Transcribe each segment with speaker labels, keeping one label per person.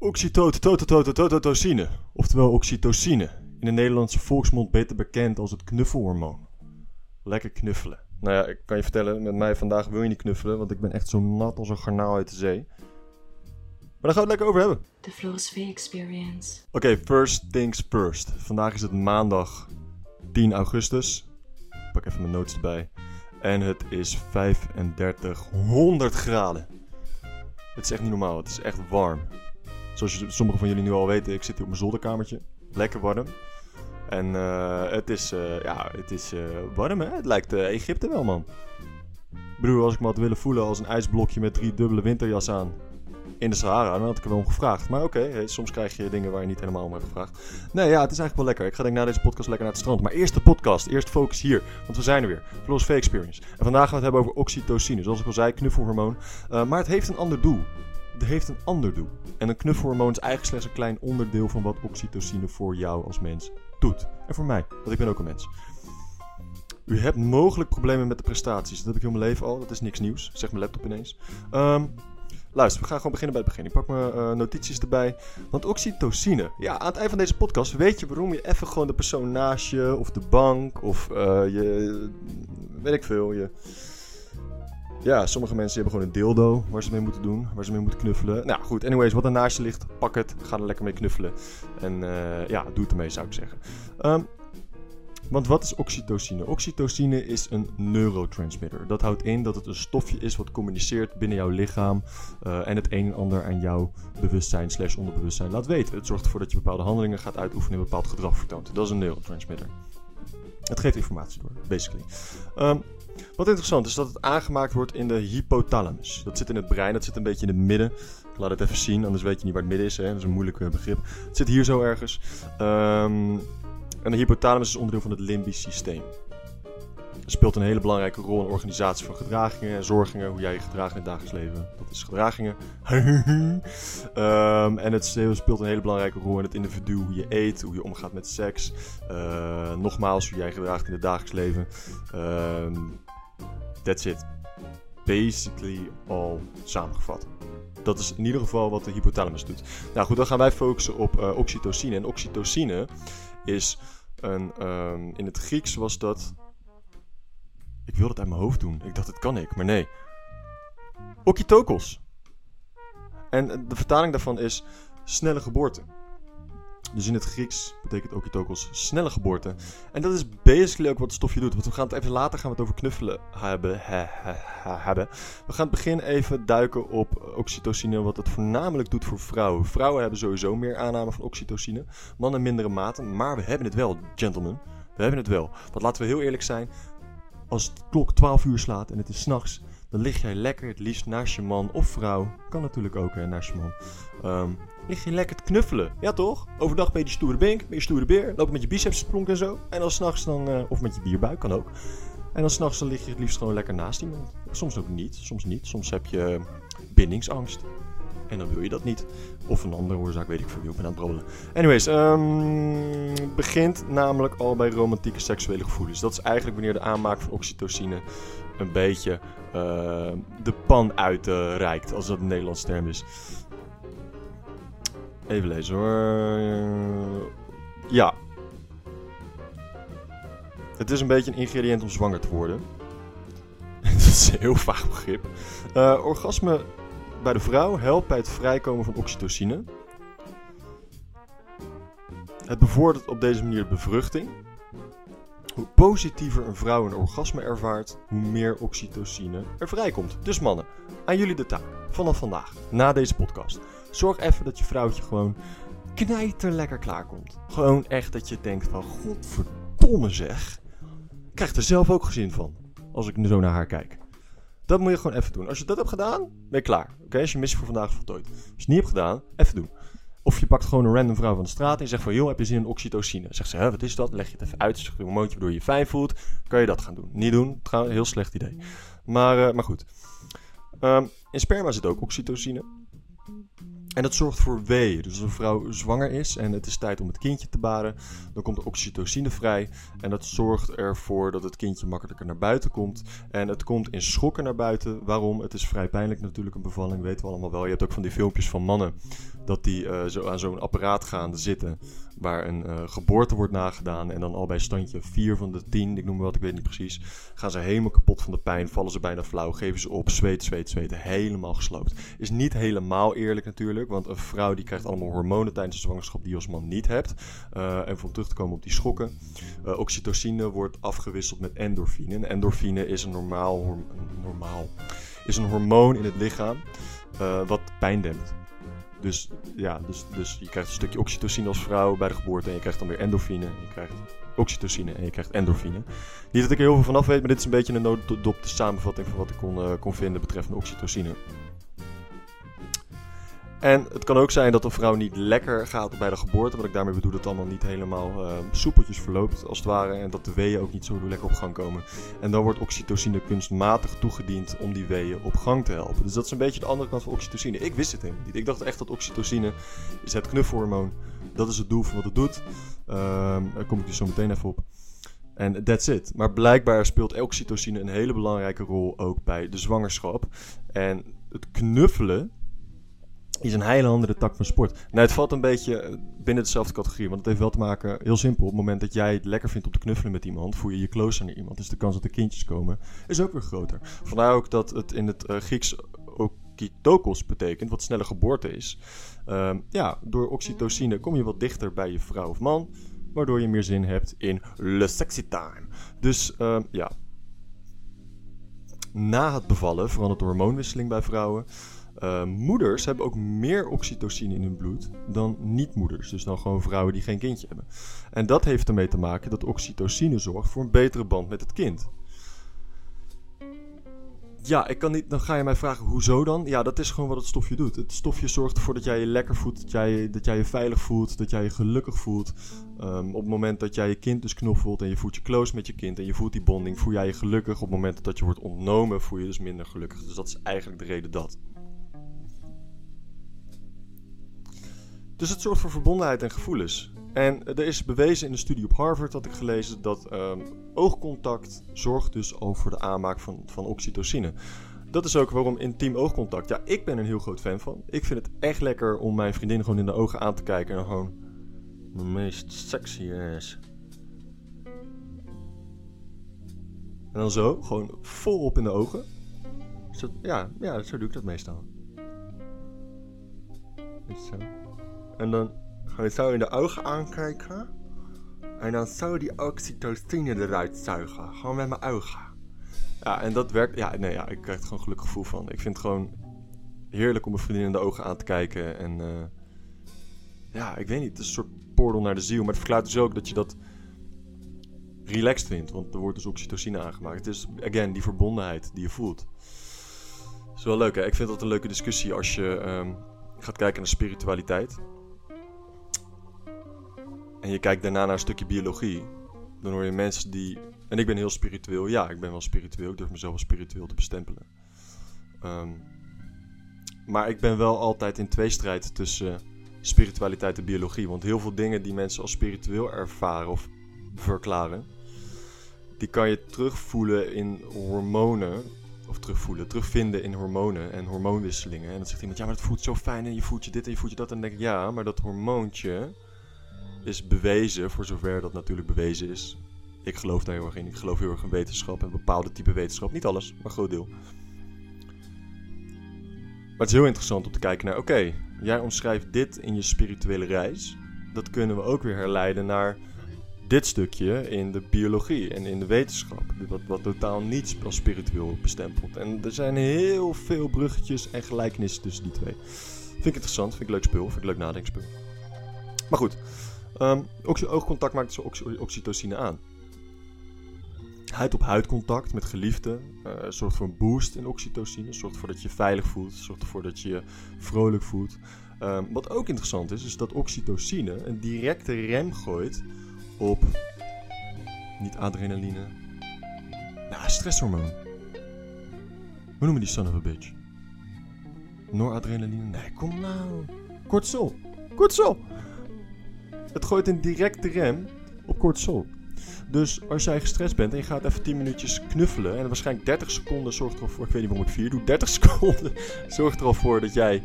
Speaker 1: Oxytocine, oftewel oxytocine. In de Nederlandse volksmond beter bekend als het knuffelhormoon. Lekker knuffelen. Nou ja, ik kan je vertellen, met mij vandaag wil je niet knuffelen, want ik ben echt zo nat als een garnaal uit de zee. Maar daar gaan we het lekker over hebben.
Speaker 2: The Philosophy Experience.
Speaker 1: Oké, first things first. Vandaag is het maandag 10 augustus. Ik pak even mijn notes erbij. En het is 3500 graden. Het is echt niet normaal, het is echt warm. Zoals sommigen van jullie nu al weten, ik zit hier op mijn zolderkamertje. Lekker warm. En eh, het is, eh, ja, het is eh, warm hè. Het lijkt Egypte wel man. Bedoel, als ik me had willen voelen als een ijsblokje met drie dubbele winterjas aan in de Sahara, dan had ik er wel om gevraagd. Maar oké, soms krijg je dingen waar je niet helemaal om hebt gevraagd. Nee, ja, het is eigenlijk wel lekker. Ik ga denk na deze podcast lekker naar het strand. Maar eerst de podcast, eerst focus hier, want we zijn er weer. Philosophy Experience. En vandaag gaan we het hebben over oxytocine. Zoals ik al zei, knuffelhormoon. maar het heeft een ander doel heeft een ander doel. En een knuffelhormoon is eigenlijk slechts een klein onderdeel van wat oxytocine voor jou als mens doet. En voor mij, want ik ben ook een mens. U hebt mogelijk problemen met de prestaties. Dat heb ik heel mijn leven al. Dat is niks nieuws. Zeg mijn laptop ineens. Um, luister, we gaan gewoon beginnen bij het begin. Ik pak mijn uh, notities erbij. Want oxytocine. Ja, aan het eind van deze podcast weet je waarom je even gewoon de persoon naast je, of de bank, of uh, je. weet ik veel. Je ja, sommige mensen hebben gewoon een dildo waar ze mee moeten doen, waar ze mee moeten knuffelen. Nou goed, anyways, wat er naast je ligt, pak het, ga er lekker mee knuffelen. En uh, ja, doe het ermee zou ik zeggen. Um, want wat is oxytocine? Oxytocine is een neurotransmitter. Dat houdt in dat het een stofje is wat communiceert binnen jouw lichaam uh, en het een en ander aan jouw bewustzijn slash onderbewustzijn laat weten. Het zorgt ervoor dat je bepaalde handelingen gaat uitoefenen en bepaald gedrag vertoont. Dat is een neurotransmitter. Het geeft informatie door, basically. Um, wat interessant is dat het aangemaakt wordt in de hypothalamus. Dat zit in het brein, dat zit een beetje in het midden. Ik laat het even zien, anders weet je niet waar het midden is. Hè? Dat is een moeilijk eh, begrip. Het zit hier zo ergens. Um, en de hypothalamus is onderdeel van het limbisch systeem. Speelt een hele belangrijke rol in de organisatie van gedragingen en zorgingen. Hoe jij je gedraagt in het dagelijks leven. Dat is gedragingen. um, en het speelt een hele belangrijke rol in het individu. Hoe je eet, hoe je omgaat met seks. Uh, nogmaals, hoe jij gedraagt in het dagelijks leven. Um, That's it. Basically al samengevat. Dat is in ieder geval wat de hypothalamus doet. Nou goed, dan gaan wij focussen op uh, oxytocine. En oxytocine is een. In het Grieks was dat. Ik wilde het uit mijn hoofd doen. Ik dacht, dat kan ik, maar nee. Okitokos. En de vertaling daarvan is snelle geboorte. Dus in het Grieks betekent okitokos snelle geboorte. En dat is basically ook wat het stofje doet. Want we gaan het even later gaan we het over knuffelen hebben. hebben. We gaan het begin even duiken op oxytocine. Wat het voornamelijk doet voor vrouwen. Vrouwen hebben sowieso meer aanname van oxytocine. Mannen mindere mate. Maar we hebben het wel, gentlemen. We hebben het wel. Want laten we heel eerlijk zijn. Als de klok 12 uur slaat en het is s'nachts. Dan lig jij lekker het liefst naast je man of vrouw. Kan natuurlijk ook hè, naast je man. Um, lig je lekker te knuffelen. Ja toch? Overdag ben je stoere bink, ben je stoere beer. Lopen met je biceps spronk en zo. En dan s'nachts dan, uh, of met je bierbuik, kan ook. En dan s'nachts lig je het liefst gewoon lekker naast iemand. Soms ook niet, soms niet. Soms heb je bindingsangst. En dan wil je dat niet. Of een andere oorzaak, weet ik veel wie ik ben aan het brobbelen. Anyways, um, begint namelijk al bij romantieke seksuele gevoelens. Dat is eigenlijk wanneer de aanmaak van oxytocine een beetje uh, de pan uitreikt, als dat een Nederlands term is. Even lezen hoor. Ja. Het is een beetje een ingrediënt om zwanger te worden. dat is een heel vaag begrip. Uh, orgasme bij de vrouw helpt bij het vrijkomen van oxytocine. Het bevordert op deze manier de bevruchting. Hoe positiever een vrouw een orgasme ervaart, hoe meer oxytocine er vrijkomt. Dus mannen, aan jullie de taak. Vanaf vandaag, na deze podcast. Zorg even dat je vrouwtje gewoon knijter lekker klaarkomt. Gewoon echt dat je denkt van, godverdomme zeg. Ik krijg er zelf ook gezin van, als ik zo naar haar kijk. Dat moet je gewoon even doen. Als je dat hebt gedaan, ben je klaar. Oké, als je missie voor vandaag voltooid. Als je het niet hebt gedaan, even doen. Of je pakt gewoon een random vrouw van de straat en zegt van... joh, heb je zin in oxytocine? Zegt ze, hè, wat is dat? Leg je het even uit. Zeg een momentje waardoor je je fijn voelt. Kan je dat gaan doen. Niet doen, trouwens, heel slecht idee. Maar, uh, maar goed. Um, in sperma zit ook oxytocine. En dat zorgt voor weeën. Dus als een vrouw zwanger is en het is tijd om het kindje te baren, dan komt oxytocine vrij. En dat zorgt ervoor dat het kindje makkelijker naar buiten komt. En het komt in schokken naar buiten. Waarom? Het is vrij pijnlijk natuurlijk, een bevalling, weten we allemaal wel. Je hebt ook van die filmpjes van mannen dat die uh, zo aan zo'n apparaat gaan zitten waar een uh, geboorte wordt nagedaan. En dan al bij standje 4 van de 10, ik noem maar wat, ik weet niet precies, gaan ze helemaal kapot van de pijn, vallen ze bijna flauw, geven ze op, zweet, zweet, zweten, helemaal gesloopt. Is niet helemaal eerlijk natuurlijk, want een vrouw die krijgt allemaal hormonen tijdens de zwangerschap die je als man niet hebt. Uh, en om terug te komen op die schokken, uh, oxytocine wordt afgewisseld met endorfine. En endorfine is een normaal, normaal is een hormoon in het lichaam wat pijn dempt. Dus ja, dus, dus je krijgt een stukje oxytocine als vrouw bij de geboorte. En je krijgt dan weer endorfine. En je krijgt oxytocine en je krijgt endorfine. Niet dat ik er heel veel vanaf weet, maar dit is een beetje een notendop de samenvatting van wat ik kon, uh, kon vinden betreffende oxytocine. En het kan ook zijn dat een vrouw niet lekker gaat bij de geboorte. Wat ik daarmee bedoel, dat het allemaal niet helemaal uh, soepeltjes verloopt, als het ware. En dat de weeën ook niet zo lekker op gang komen. En dan wordt oxytocine kunstmatig toegediend om die weeën op gang te helpen. Dus dat is een beetje de andere kant van oxytocine. Ik wist het helemaal niet. Ik dacht echt dat oxytocine is het knuffelhormoon. Dat is het doel van wat het doet. Uh, daar kom ik dus zo meteen even op. En that's it. Maar blijkbaar speelt oxytocine een hele belangrijke rol ook bij de zwangerschap. En het knuffelen is een hele andere tak van sport. Nou, het valt een beetje eh, binnen dezelfde categorie. Want het heeft wel te maken, heel simpel. Op het moment dat jij het lekker vindt om te knuffelen met iemand, voel je je closer naar iemand. Dus de kans dat er kindjes komen, is ook weer groter. Vandaar ook dat het in het uh, Grieks okitokos betekent, wat snelle geboorte is. Uh, ja, door oxytocine kom je wat dichter bij je vrouw of man. Waardoor je meer zin hebt in le sexy time. Dus uh, ja. Na het bevallen verandert de hormoonwisseling bij vrouwen. Uh, moeders hebben ook meer oxytocine in hun bloed dan niet-moeders. Dus dan gewoon vrouwen die geen kindje hebben. En dat heeft ermee te maken dat oxytocine zorgt voor een betere band met het kind. Ja, ik kan niet, dan ga je mij vragen, hoezo dan? Ja, dat is gewoon wat het stofje doet. Het stofje zorgt ervoor dat jij je lekker voelt, dat jij, dat jij je veilig voelt, dat jij je gelukkig voelt. Um, op het moment dat jij je kind dus knuffelt en je voelt je close met je kind en je voelt die bonding, voel jij je gelukkig. Op het moment dat je wordt ontnomen, voel je dus minder gelukkig. Dus dat is eigenlijk de reden dat. Dus het zorgt voor verbondenheid en gevoelens. En er is bewezen in een studie op Harvard, had ik gelezen, dat um, oogcontact zorgt dus voor de aanmaak van, van oxytocine. Dat is ook waarom intiem oogcontact. Ja, ik ben een heel groot fan van. Ik vind het echt lekker om mijn vriendin gewoon in de ogen aan te kijken en gewoon de meest sexy ass. En dan zo, gewoon volop in de ogen. Ja, ja, zo doe ik dat meestal. Zo. En dan je zo in de ogen aankijken. En dan zo die oxytocine eruit zuigen. Gewoon met mijn ogen. Ja, en dat werkt. Ja, nee, ja, ik krijg er gewoon gelukkig gevoel van. Ik vind het gewoon heerlijk om mijn vriendin in de ogen aan te kijken. En uh, ja, ik weet niet. Het is een soort portal naar de ziel. Maar het verklaart dus ook dat je dat relaxed vindt. Want er wordt dus oxytocine aangemaakt. Het is, again, die verbondenheid die je voelt. Dat is wel leuk, hè? Ik vind dat een leuke discussie als je um, gaat kijken naar spiritualiteit en je kijkt daarna naar een stukje biologie, dan hoor je mensen die. En ik ben heel spiritueel, ja, ik ben wel spiritueel, ik durf mezelf wel spiritueel te bestempelen. Um, maar ik ben wel altijd in tweestrijd tussen spiritualiteit en biologie. Want heel veel dingen die mensen als spiritueel ervaren of verklaren, die kan je terugvoelen in hormonen. Of terugvoelen, terugvinden in hormonen en hormoonwisselingen. En dan zegt iemand, ja, maar het voelt zo fijn en je voelt je dit en je voelt je dat. En dan denk ik, ja, maar dat hormoontje is bewezen, voor zover dat natuurlijk bewezen is. Ik geloof daar heel erg in. Ik geloof heel erg in wetenschap en bepaalde type wetenschap. Niet alles, maar een groot deel. Maar het is heel interessant om te kijken naar: oké, jij omschrijft dit in je spirituele reis. Dat kunnen we ook weer herleiden naar dit stukje in de biologie en in de wetenschap. Wat, wat totaal niets als spiritueel bestempelt. En er zijn heel veel bruggetjes en gelijkenissen tussen die twee. Vind ik interessant, vind ik leuk spul, vind ik leuk nadenkspul. Maar goed, Um, oogcontact maakt dus oxy oxytocine aan. Huid-op-huid contact met geliefden uh, zorgt voor een boost in oxytocine. Zorgt ervoor dat je veilig voelt. Zorgt ervoor dat je je vrolijk voelt. Um, wat ook interessant is, is dat oxytocine een directe rem gooit op. Niet adrenaline. Nou, stresshormoon. Hoe noemen die son of a bitch? Noradrenaline? Nee, kom nou. cortisol. Cortisol! Het gooit een directe rem op cortisol. Dus als jij gestrest bent en je gaat even 10 minuutjes knuffelen en waarschijnlijk 30 seconden zorgt er al voor, ik weet niet waarom ik 4 doe, 30 seconden zorgt er al voor dat jij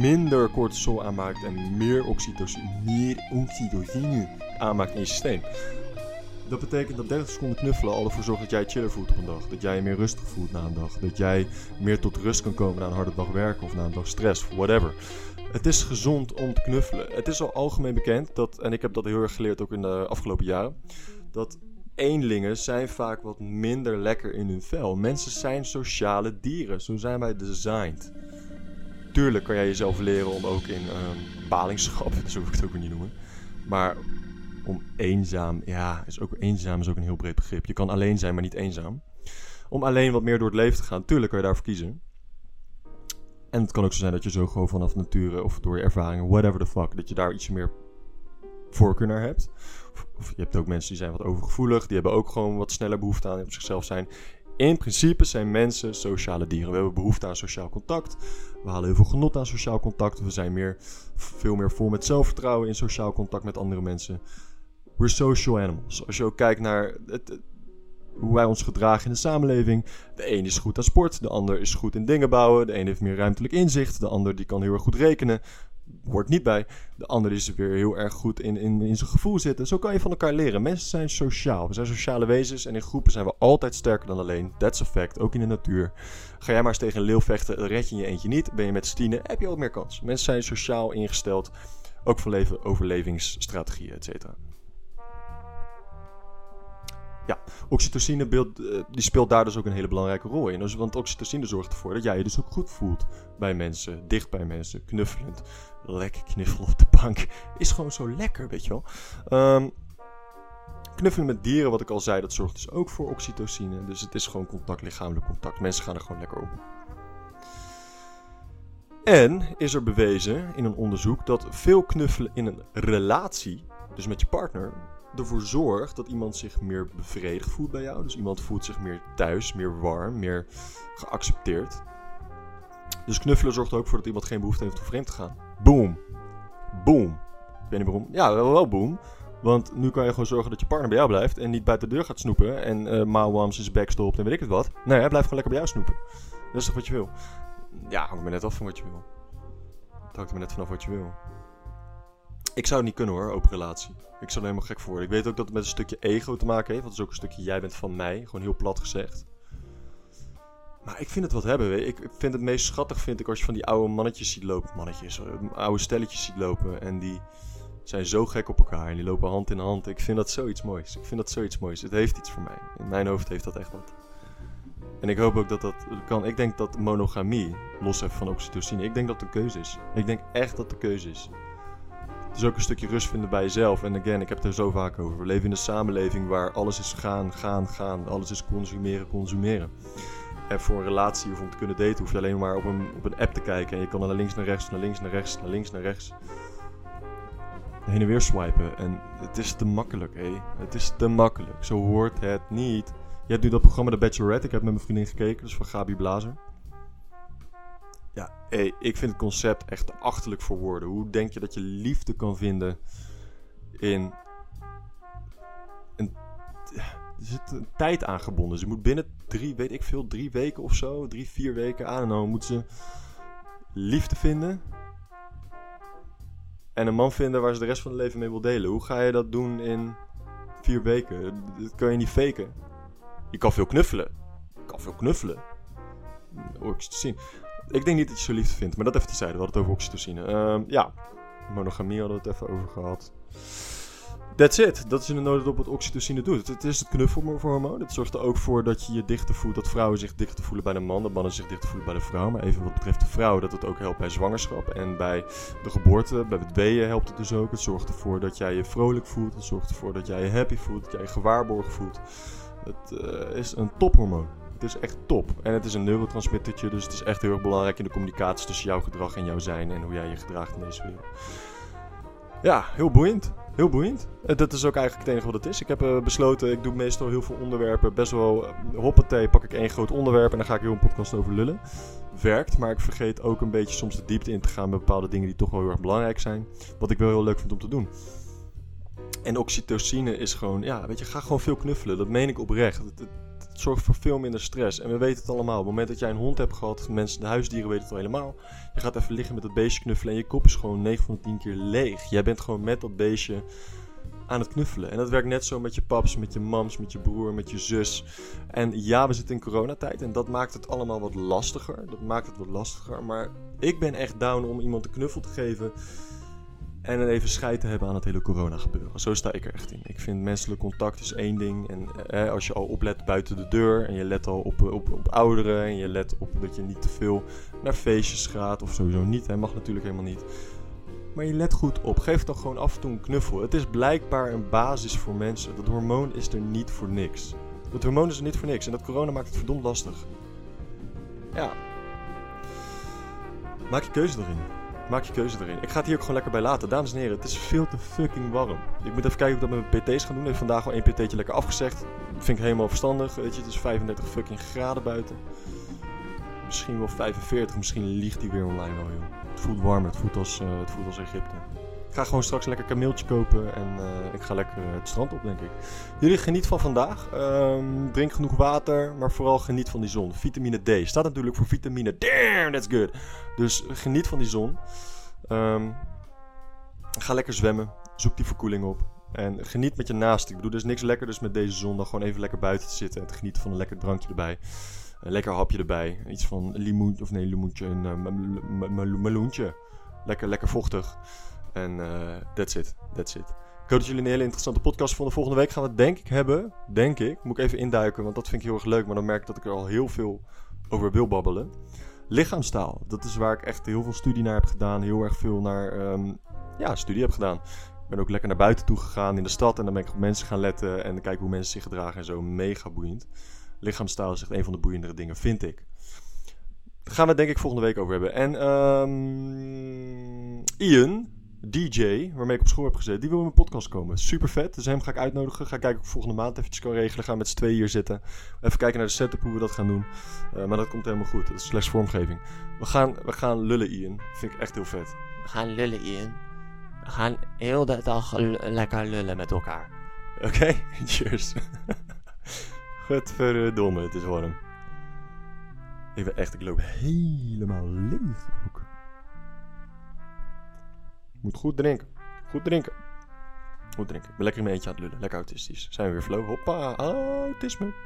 Speaker 1: minder cortisol aanmaakt en meer oxytocine, meer oxytocine aanmaakt in je systeem. Dat betekent dat 30 seconden knuffelen al ervoor zorgt dat jij chiller voelt op een dag. Dat jij je meer rustig voelt na een dag. Dat jij meer tot rust kan komen na een harde dag werken of na een dag stress, whatever. Het is gezond om te knuffelen. Het is al algemeen bekend dat, en ik heb dat heel erg geleerd ook in de afgelopen jaren, dat eenlingen zijn vaak wat minder lekker in hun vel. Mensen zijn sociale dieren. Zo zijn wij designed. Tuurlijk kan jij jezelf leren om ook in um, balingschap, zo hoef ik het ook niet noemen. Maar om eenzaam, ja, is ook, eenzaam is ook een heel breed begrip. Je kan alleen zijn, maar niet eenzaam. Om alleen wat meer door het leven te gaan, tuurlijk kan je daarvoor kiezen. En het kan ook zo zijn dat je zo gewoon vanaf nature of door je ervaringen, whatever the fuck, dat je daar iets meer voorkeur naar hebt. Of, je hebt ook mensen die zijn wat overgevoelig, die hebben ook gewoon wat sneller behoefte aan op zichzelf zijn. In principe zijn mensen sociale dieren. We hebben behoefte aan sociaal contact. We halen heel veel genot aan sociaal contact. We zijn meer, veel meer vol met zelfvertrouwen in sociaal contact met andere mensen. We're social animals. Als je ook kijkt naar het, hoe wij ons gedragen in de samenleving. De een is goed aan sport, de ander is goed in dingen bouwen. De een heeft meer ruimtelijk inzicht, de ander die kan heel erg goed rekenen. Hoort niet bij. De ander is weer heel erg goed in, in, in zijn gevoel zitten. Zo kan je van elkaar leren. Mensen zijn sociaal. We zijn sociale wezens en in groepen zijn we altijd sterker dan alleen. That's a fact, ook in de natuur. Ga jij maar eens tegen een leeuw vechten, red je je eentje niet. Ben je met stine, heb je ook meer kans. Mensen zijn sociaal ingesteld, ook voor leven, overlevingsstrategieën, et cetera. Oxytocine uh, die speelt daar dus ook een hele belangrijke rol in. Dus, want oxytocine zorgt ervoor dat jij je dus ook goed voelt bij mensen, dicht bij mensen, knuffelend. Lekker knuffelen op de bank is gewoon zo lekker, weet je wel. Um, knuffelen met dieren, wat ik al zei, dat zorgt dus ook voor oxytocine. Dus het is gewoon contact, lichamelijk contact. Mensen gaan er gewoon lekker op. En is er bewezen in een onderzoek dat veel knuffelen in een relatie, dus met je partner, ervoor zorgt dat iemand zich meer bevredigd voelt bij jou. Dus iemand voelt zich meer thuis, meer warm, meer geaccepteerd. Dus knuffelen zorgt er ook voor dat iemand geen behoefte heeft om vreemd te gaan. Boom. Boom. Ik weet niet waarom. Ja, wel, wel boom. Want nu kan je gewoon zorgen dat je partner bij jou blijft en niet buiten de deur gaat snoepen en uh, mouwwams in zijn bek stopt en weet ik het wat. Nee, hij blijft gewoon lekker bij jou snoepen. Dat is toch wat je wil? Ja, hangt me net af van wat je wil. Het hangt me net vanaf wat je wil. Ik zou het niet kunnen hoor, open relatie. Ik zou er helemaal gek voor worden. Ik weet ook dat het met een stukje ego te maken heeft. Want het is ook een stukje jij bent van mij. Gewoon heel plat gezegd. Maar ik vind het wat hebben. Ik vind het meest schattig vind ik als je van die oude mannetjes ziet lopen. Mannetjes, eh, oude stelletjes ziet lopen. En die zijn zo gek op elkaar. En die lopen hand in hand. Ik vind dat zoiets moois. Ik vind dat zoiets moois. Het heeft iets voor mij. In mijn hoofd heeft dat echt wat. En ik hoop ook dat dat kan. Ik denk dat monogamie, los even van oxytocine, ik denk dat de keuze is. Ik denk echt dat de keuze is. Is ook een stukje rust vinden bij jezelf. En again, ik heb het er zo vaak over. We leven in een samenleving waar alles is gaan, gaan, gaan. Alles is consumeren, consumeren. En voor een relatie of om te kunnen daten hoef je alleen maar op een, op een app te kijken. En je kan naar links, naar rechts, naar links, naar rechts, naar links, naar rechts. Heen en weer swipen. En het is te makkelijk, hé. Het is te makkelijk. Zo hoort het niet. Je hebt nu dat programma The Bachelorette. Ik heb met mijn vriendin gekeken. Dus van Gabi Blazer. Ja, hey, ik vind het concept echt achterlijk voor woorden. Hoe denk je dat je liefde kan vinden in een, er zit een tijd aangebonden. Ze moet binnen drie, weet ik veel, drie weken of zo, drie, vier weken aan en dan moet ze liefde vinden. En een man vinden waar ze de rest van het leven mee wil delen. Hoe ga je dat doen in vier weken? Dat kan je niet faken. Je kan veel knuffelen. Je kan veel knuffelen. Hoor ik te zien. Ik denk niet dat je zo liefde vindt, maar dat even terzijde. We hadden het over oxytocine. Uh, ja, monogamie hadden we het even over gehad. That's it. Dat is inderdaad op wat oxytocine doet. Het is het knuffelhormoon. Het zorgt er ook voor dat je je dichter voelt. Dat vrouwen zich dichter voelen bij de man. Dat mannen zich dichter voelen bij de vrouw. Maar even wat betreft de vrouw. Dat het ook helpt bij zwangerschap. En bij de geboorte. Bij het weeën helpt het dus ook. Het zorgt ervoor dat jij je vrolijk voelt. Het zorgt ervoor dat jij je happy voelt. Dat jij je gewaarborgd voelt. Het uh, is een tophormoon. Het is echt top. En het is een neurotransmittertje, dus het is echt heel erg belangrijk in de communicatie tussen jouw gedrag en jouw zijn en hoe jij je gedraagt in deze wereld. Ja, heel boeiend. Heel boeiend. Eh, dat is ook eigenlijk het enige wat het is. Ik heb eh, besloten, ik doe meestal heel veel onderwerpen. Best wel uh, hoppatee, pak ik één groot onderwerp en dan ga ik heel een podcast over lullen. Werkt, maar ik vergeet ook een beetje soms de diepte in te gaan met bepaalde dingen die toch wel heel erg belangrijk zijn. Wat ik wel heel leuk vind om te doen. En oxytocine is gewoon, ja, weet je, ga gewoon veel knuffelen. Dat meen ik oprecht. Zorgt voor veel minder stress. En we weten het allemaal. Op het moment dat jij een hond hebt gehad, mensen, de huisdieren weten het al helemaal. Je gaat even liggen met dat beestje knuffelen en je kop is gewoon 9 van de 10 keer leeg. Jij bent gewoon met dat beestje aan het knuffelen. En dat werkt net zo met je paps, met je mams, met je broer, met je zus. En ja, we zitten in coronatijd en dat maakt het allemaal wat lastiger. Dat maakt het wat lastiger. Maar ik ben echt down om iemand een knuffel te geven en even scheid te hebben aan het hele corona gebeuren. Zo sta ik er echt in. Ik vind menselijk contact is één ding. En als je al oplet buiten de deur. En je let al op, op, op ouderen. En je let op dat je niet te veel naar feestjes gaat. Of sowieso niet. Hij mag natuurlijk helemaal niet. Maar je let goed op. Geef toch gewoon af en toe een knuffel. Het is blijkbaar een basis voor mensen. Dat hormoon is er niet voor niks. Dat hormoon is er niet voor niks. En dat corona maakt het verdomd lastig. Ja. Maak je keuze erin. Maak je keuze erin. Ik ga het hier ook gewoon lekker bij laten. Dames en heren, het is veel te fucking warm. Ik moet even kijken hoe ik dat met mijn PT's ga doen. Ik heb vandaag al één PT'tje lekker afgezegd. Vind ik helemaal verstandig. Weet je, het is 35 fucking graden buiten. Misschien wel 45, misschien liegt die weer online wel, joh. Het voelt warm, het voelt als, uh, het voelt als Egypte. Ik ga gewoon straks lekker kameeltje kopen en uh, ik ga lekker het strand op, denk ik. Jullie geniet van vandaag. Um, drink genoeg water, maar vooral geniet van die zon. Vitamine D staat natuurlijk voor vitamine. Damn, that's good. Dus geniet van die zon. Um, ga lekker zwemmen. Zoek die verkoeling op. En geniet met je naast. Ik bedoel, er is niks lekker dus met deze zon dan gewoon even lekker buiten te zitten en te genieten van een lekker drankje erbij. Een lekker hapje erbij. Iets van limoen, of nee, limoentje, een uh, meloentje. Lekker, lekker vochtig. En uh, that's it, that's it. Ik hoop dat jullie een hele interessante podcast vonden. Volgende week gaan we het denk ik hebben, denk ik. Moet ik even induiken, want dat vind ik heel erg leuk. Maar dan merk ik dat ik er al heel veel over wil babbelen. Lichaamstaal, dat is waar ik echt heel veel studie naar heb gedaan. Heel erg veel naar, um, ja, studie heb gedaan. Ik ben ook lekker naar buiten toe gegaan in de stad. En dan ben ik op mensen gaan letten en kijken hoe mensen zich gedragen en zo. Mega boeiend. Lichaamstaal is echt een van de boeiendere dingen, vind ik. Daar gaan we het denk ik volgende week over hebben. En um, Ian, DJ, waarmee ik op school heb gezeten, die wil in mijn podcast komen. Super vet. Dus hem ga ik uitnodigen. Ga kijken of ik volgende maand eventjes kan regelen. Gaan met z'n tweeën hier zitten. Even kijken naar de setup, hoe we dat gaan doen. Uh, maar dat komt helemaal goed. Dat is slechts vormgeving. We gaan, we gaan lullen, Ian. Vind ik echt heel vet.
Speaker 3: We gaan lullen, Ian. We gaan heel de dag lekker lullen met elkaar.
Speaker 1: Oké, okay. cheers. Godverdomme, het is warm. Ik ben echt, ik loop helemaal leeg ook. Moet goed drinken. Goed drinken. Goed drinken. Ik ben lekker in mijn eentje aan het lullen. Lekker autistisch. Zijn we weer flow. Hoppa. Autisme.